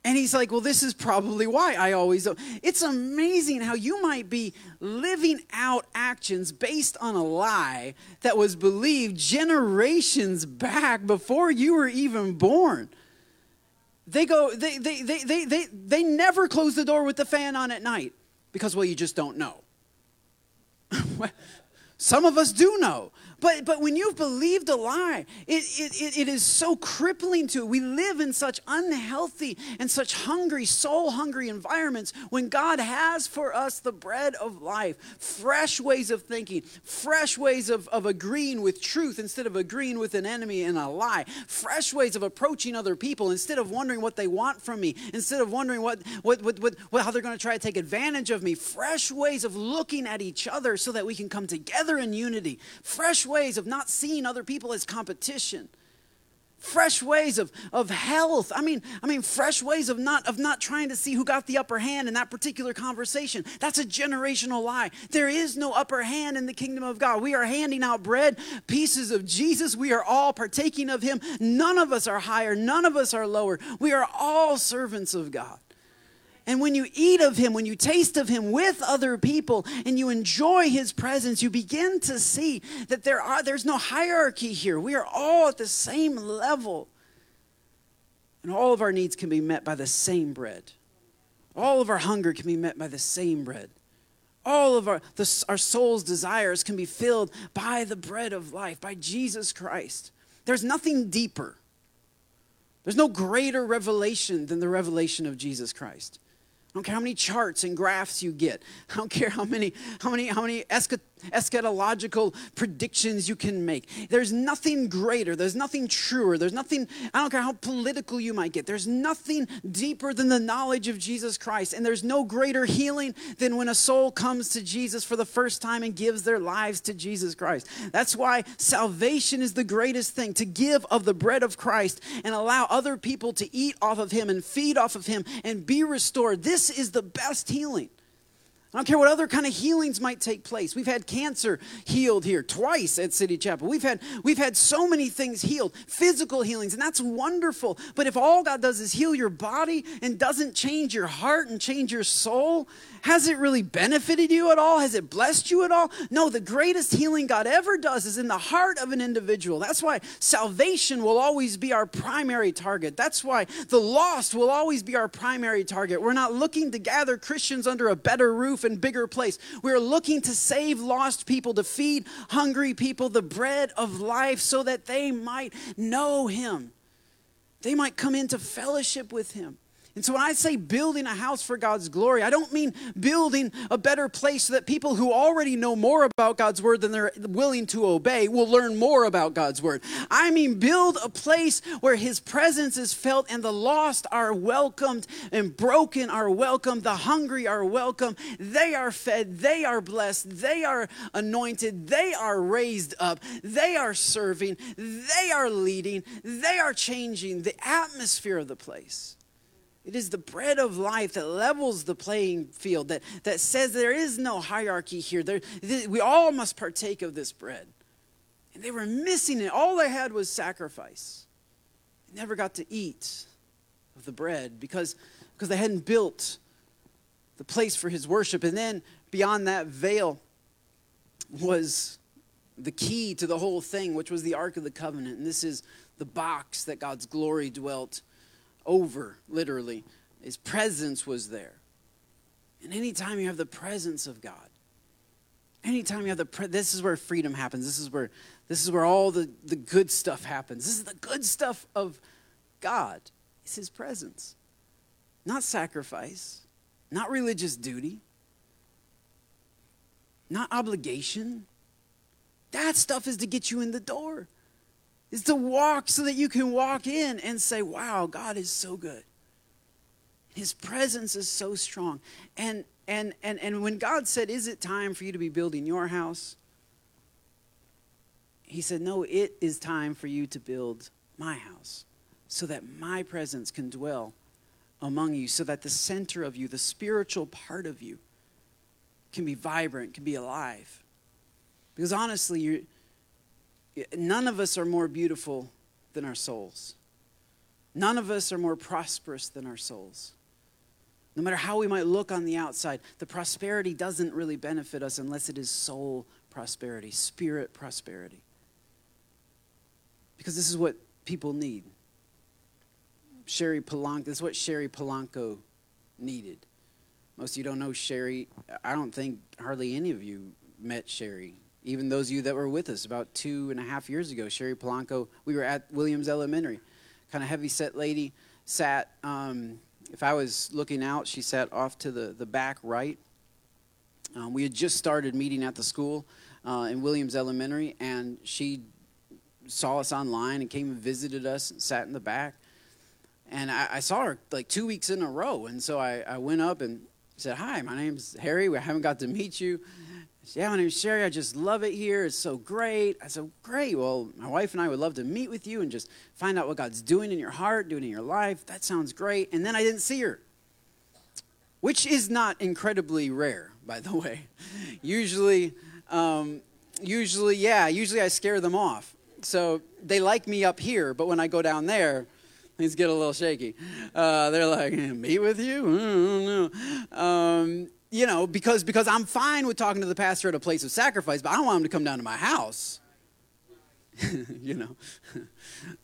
And he's like, well, this is probably why I always. It's amazing how you might be living out actions based on a lie that was believed generations back before you were even born. They go, they, they, they, they, they, they never close the door with the fan on at night because, well, you just don't know. Some of us do know. But, but when you've believed a lie, it, it, it is so crippling to it. We live in such unhealthy and such hungry, soul hungry environments when God has for us the bread of life, fresh ways of thinking, fresh ways of, of agreeing with truth instead of agreeing with an enemy and a lie, fresh ways of approaching other people instead of wondering what they want from me, instead of wondering what, what, what, what, what how they're going to try to take advantage of me, fresh ways of looking at each other so that we can come together in unity, fresh ways of not seeing other people as competition. Fresh ways of, of health. I mean i mean fresh ways of not of not trying to see who got the upper hand in that particular conversation. That's a generational lie. There is no upper hand in the kingdom of god. We are handing out bread pieces of jesus. We are all partaking of him. None of us are higher. None of us are lower. We are all servants of god and when you eat of him, when you taste of him with other people and you enjoy his presence, you begin to see that there are there's no hierarchy here. We are all at the same level. And all of our needs can be met by the same bread. All of our hunger can be met by the same bread. All of our, the, our soul's desires can be filled by the bread of life, by Jesus Christ. There's nothing deeper. There's no greater revelation than the revelation of Jesus Christ. I don't care how many charts and graphs you get. I don't care how many, how many, how many eschatological predictions you can make. There's nothing greater. There's nothing truer. There's nothing, I don't care how political you might get. There's nothing deeper than the knowledge of Jesus Christ. And there's no greater healing than when a soul comes to Jesus for the first time and gives their lives to Jesus Christ. That's why salvation is the greatest thing to give of the bread of Christ and allow other people to eat off of Him and feed off of Him and be restored. This is the best healing. I don't care what other kind of healings might take place. We've had cancer healed here twice at City Chapel. We've had we've had so many things healed, physical healings, and that's wonderful. But if all God does is heal your body and doesn't change your heart and change your soul, has it really benefited you at all? Has it blessed you at all? No, the greatest healing God ever does is in the heart of an individual. That's why salvation will always be our primary target. That's why the lost will always be our primary target. We're not looking to gather Christians under a better roof and bigger place. We're looking to save lost people, to feed hungry people the bread of life so that they might know Him. They might come into fellowship with Him. And so when I say building a house for God's glory, I don't mean building a better place so that people who already know more about God's word than they're willing to obey will learn more about God's word. I mean build a place where his presence is felt and the lost are welcomed and broken are welcomed, the hungry are welcome, they are fed, they are blessed, they are anointed, they are raised up, they are serving, they are leading, they are changing the atmosphere of the place. It is the bread of life that levels the playing field, that, that says there is no hierarchy here. There, we all must partake of this bread. And they were missing it. All they had was sacrifice. They never got to eat of the bread because, because they hadn't built the place for his worship. And then beyond that veil was the key to the whole thing, which was the Ark of the Covenant. And this is the box that God's glory dwelt over, literally. His presence was there. And anytime you have the presence of God, anytime you have the pre- this is where freedom happens. This is where this is where all the, the good stuff happens. This is the good stuff of God. It's his presence. Not sacrifice, not religious duty, not obligation. That stuff is to get you in the door is to walk so that you can walk in and say, wow, God is so good. His presence is so strong. And and and and when God said, "Is it time for you to be building your house?" He said, "No, it is time for you to build my house so that my presence can dwell among you, so that the center of you, the spiritual part of you, can be vibrant, can be alive." Because honestly, you're none of us are more beautiful than our souls. None of us are more prosperous than our souls. No matter how we might look on the outside, the prosperity doesn't really benefit us unless it is soul prosperity, spirit prosperity. Because this is what people need. Sherry Polanco, this is what Sherry Polanco needed. Most of you don't know Sherry. I don't think hardly any of you met Sherry even those of you that were with us about two and a half years ago, Sherry Polanco, we were at Williams Elementary. Kind of heavy set lady, sat, um, if I was looking out, she sat off to the, the back right. Um, we had just started meeting at the school uh, in Williams Elementary, and she saw us online and came and visited us and sat in the back. And I, I saw her like two weeks in a row, and so I, I went up and said, Hi, my name's Harry. We haven't got to meet you. Said, yeah, my name's Sherry. I just love it here. It's so great. I said, great. Well, my wife and I would love to meet with you and just find out what God's doing in your heart, doing in your life. That sounds great. And then I didn't see her, which is not incredibly rare, by the way. usually, um, usually, yeah, usually I scare them off. So they like me up here, but when I go down there, things get a little shaky. Uh, they're like, meet with you? Mm, um, you know, because because I'm fine with talking to the pastor at a place of sacrifice, but I don't want him to come down to my house. you know,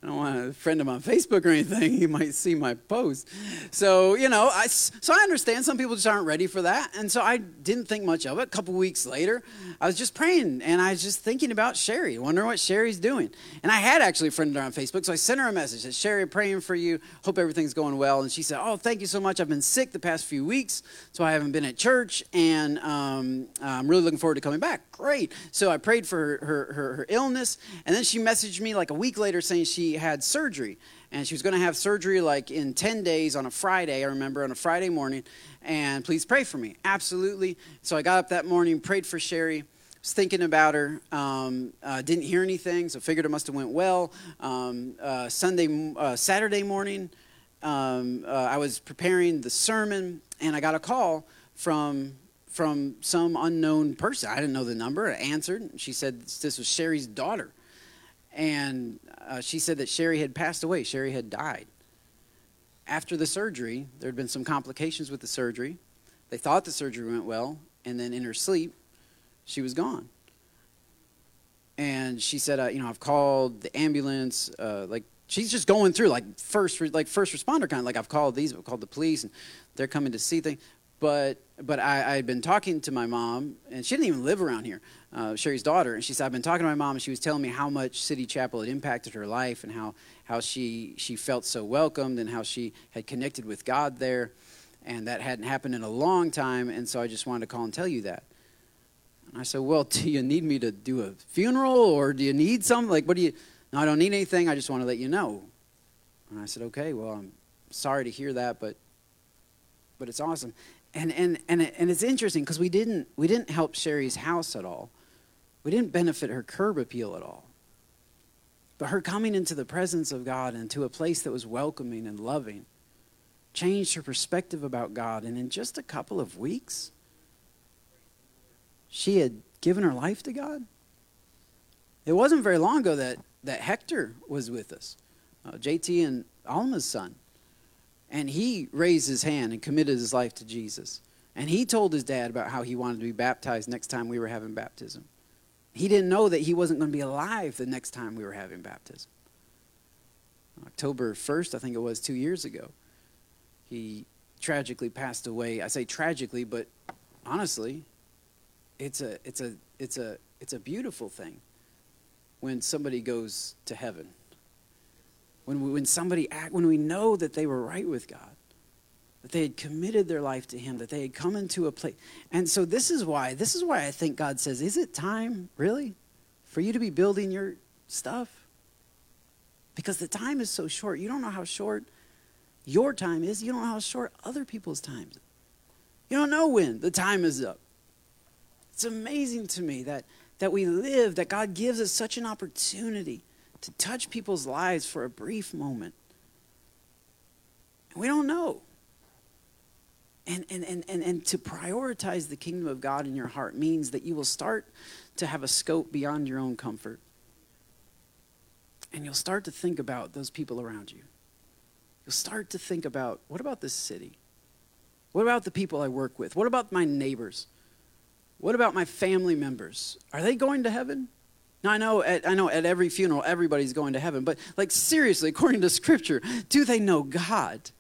I don't want to friend him on Facebook or anything. He might see my post. So, you know, I, so I understand some people just aren't ready for that. And so I didn't think much of it. A couple weeks later, I was just praying and I was just thinking about Sherry, wondering what Sherry's doing. And I had actually friended her on Facebook. So I sent her a message that Sherry, praying for you. Hope everything's going well. And she said, Oh, thank you so much. I've been sick the past few weeks, so I haven't been at church. And um, I'm really looking forward to coming back. Great. So I prayed for her, her, her, her illness. And then she messaged me like a week later saying she had surgery. And she was going to have surgery like in 10 days on a Friday, I remember, on a Friday morning. And please pray for me. Absolutely. So I got up that morning, prayed for Sherry was thinking about her um, uh, didn't hear anything so figured it must have went well um, uh, sunday uh, saturday morning um, uh, i was preparing the sermon and i got a call from from some unknown person i didn't know the number i answered she said this was sherry's daughter and uh, she said that Sherry had passed away. Sherry had died. After the surgery, there had been some complications with the surgery. They thought the surgery went well, and then in her sleep, she was gone. And she said, uh, "You know, I've called the ambulance. Uh, like she's just going through like first, like first responder kind like I've called these, I've called the police, and they're coming to see things. But but I, I had been talking to my mom, and she didn't even live around here uh, Sherry's daughter, and she said, I've been talking to my mom, and she was telling me how much City Chapel had impacted her life and how, how she, she felt so welcomed and how she had connected with God there. And that hadn't happened in a long time, and so I just wanted to call and tell you that. And I said, Well, do you need me to do a funeral, or do you need something? Like, what do you? No, I don't need anything. I just want to let you know. And I said, Okay, well, I'm sorry to hear that, but but it's awesome. And and and, and it's interesting because we didn't we didn't help Sherry's house at all we didn't benefit her curb appeal at all. But her coming into the presence of God and to a place that was welcoming and loving changed her perspective about God. And in just a couple of weeks, she had given her life to God. It wasn't very long ago that, that Hector was with us, uh, JT and Alma's son. And he raised his hand and committed his life to Jesus. And he told his dad about how he wanted to be baptized next time we were having baptism. He didn't know that he wasn't going to be alive the next time we were having baptism. October 1st, I think it was two years ago, he tragically passed away. I say tragically, but honestly, it's a, it's a, it's a, it's a beautiful thing when somebody goes to heaven. When, we, when somebody act, when we know that they were right with God that they had committed their life to him that they had come into a place. And so this is why this is why i think god says is it time really for you to be building your stuff? Because the time is so short. You don't know how short your time is. You don't know how short other people's time is you don't know when the time is up. It's amazing to me that that we live that god gives us such an opportunity to touch people's lives for a brief moment we don't know and, and, and, and, and to prioritize the kingdom of God in your heart means that you will start to have a scope beyond your own comfort. And you'll start to think about those people around you. You'll start to think about what about this city? What about the people I work with? What about my neighbors? What about my family members? Are they going to heaven? Now I know at, I know at every funeral everybody's going to heaven, but like seriously, according to scripture, do they know God?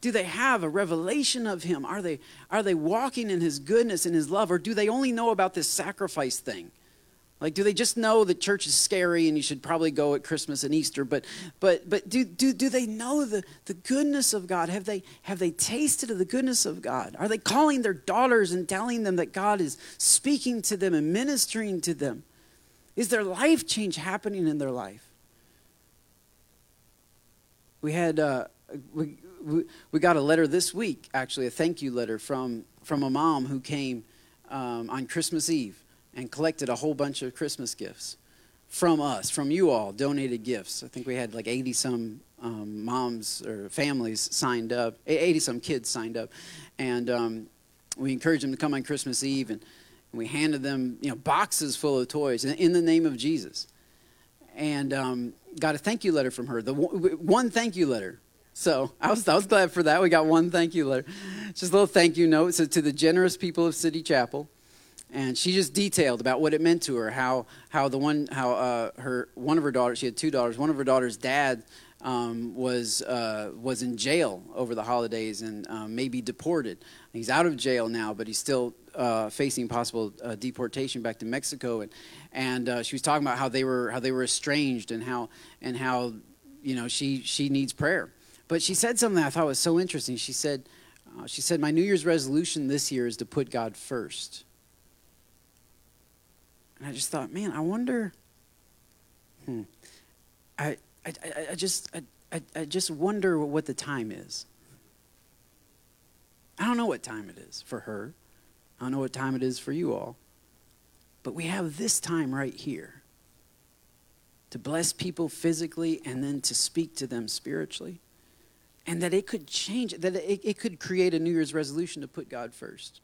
Do they have a revelation of him? Are they, are they walking in his goodness and his love? Or do they only know about this sacrifice thing? Like, do they just know that church is scary and you should probably go at Christmas and Easter? But, but, but do, do, do they know the, the goodness of God? Have they, have they tasted of the goodness of God? Are they calling their daughters and telling them that God is speaking to them and ministering to them? Is there life change happening in their life? We had, uh, we, we, we got a letter this week, actually, a thank you letter from, from a mom who came um, on Christmas Eve and collected a whole bunch of Christmas gifts from us, from you all, donated gifts. I think we had like 80 some um, moms or families signed up, 80 some kids signed up. And um, we encouraged them to come on Christmas Eve and, and, we handed them you know, boxes full of toys in, the name of Jesus. And um, got a thank you letter from her, the one thank you letter so I was, I was glad for that. We got one thank you letter. Just a little thank you note. So to the generous people of City Chapel, and she just detailed about what it meant to her. How how the one how uh, her one of her daughters she had two daughters. One of her daughters' dad um, was uh, was in jail over the holidays and um, maybe deported. He's out of jail now, but he's still uh, facing possible uh, deportation back to Mexico. And and uh, she was talking about how they were how they were estranged and how and how you know she she needs prayer. But she said something I thought was so interesting. She said uh, she said my New Year's resolution this year is to put God first. And I just thought, man, I wonder. Hmm, I I, I, I just I, I just wonder what the time is. I don't know what time it is for her. I don't know what time it is for you all. But we have this time right here to bless people physically and then to speak to them spiritually. And that it could change, that it, it could create a New Year's resolution to put God first.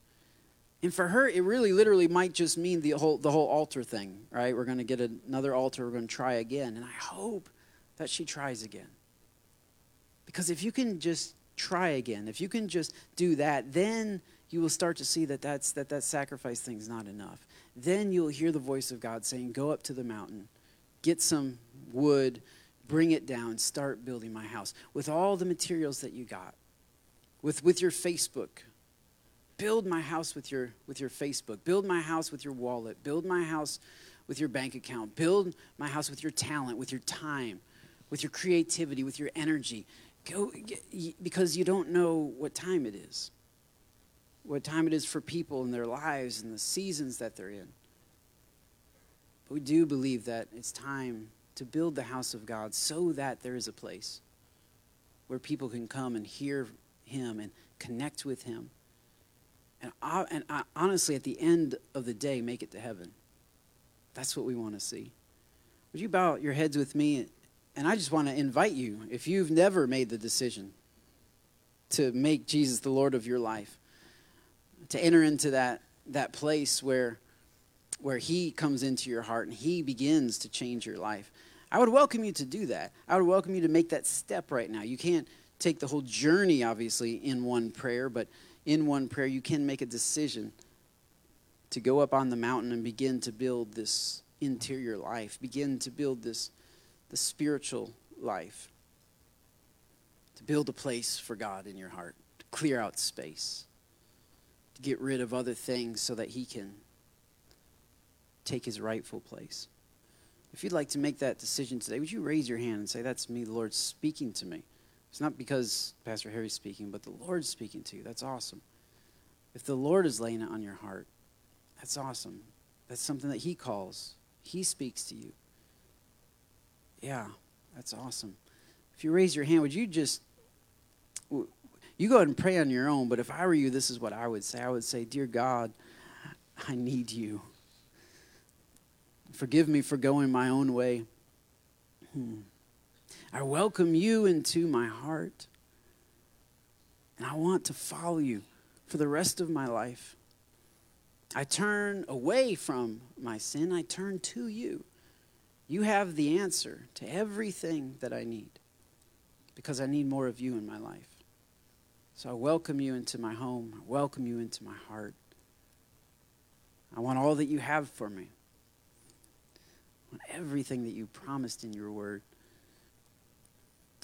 And for her, it really literally might just mean the whole, the whole altar thing, right? We're going to get another altar, we're going to try again. And I hope that she tries again. Because if you can just try again, if you can just do that, then you will start to see that that's, that, that sacrifice thing is not enough. Then you'll hear the voice of God saying, Go up to the mountain, get some wood, bring it down, start building my house with all the materials that you got, with, with your Facebook. Build my house with your, with your Facebook. Build my house with your wallet. Build my house with your bank account. Build my house with your talent, with your time with your creativity, with your energy. Go, because you don't know what time it is, what time it is for people in their lives and the seasons that they're in. But we do believe that it's time to build the house of God so that there is a place where people can come and hear Him and connect with Him. And, I, and I, honestly, at the end of the day, make it to heaven. That's what we want to see. Would you bow your heads with me and I just want to invite you, if you've never made the decision to make Jesus the Lord of your life, to enter into that, that place where, where He comes into your heart and He begins to change your life. I would welcome you to do that. I would welcome you to make that step right now. You can't take the whole journey, obviously, in one prayer, but in one prayer, you can make a decision to go up on the mountain and begin to build this interior life, begin to build this the spiritual life, to build a place for God in your heart, to clear out space, get rid of other things so that He can take His rightful place. If you'd like to make that decision today, would you raise your hand and say, That's me, the Lord speaking to me? It's not because Pastor Harry's speaking, but the Lord's speaking to you. That's awesome. If the Lord is laying it on your heart, that's awesome. That's something that He calls, He speaks to you. Yeah, that's awesome. If you raise your hand, would you just you go ahead and pray on your own, but if I were you, this is what I would say. I would say, Dear God, I need you. Forgive me for going my own way. Hmm. I welcome you into my heart. And I want to follow you for the rest of my life. I turn away from my sin, I turn to you. You have the answer to everything that I need because I need more of you in my life. So I welcome you into my home. I welcome you into my heart. I want all that you have for me. I want everything that you promised in your word.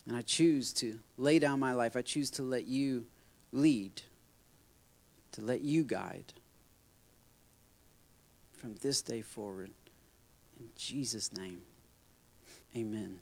And I choose to lay down my life. I choose to let you lead, to let you guide from this day forward. In Jesus' name, amen.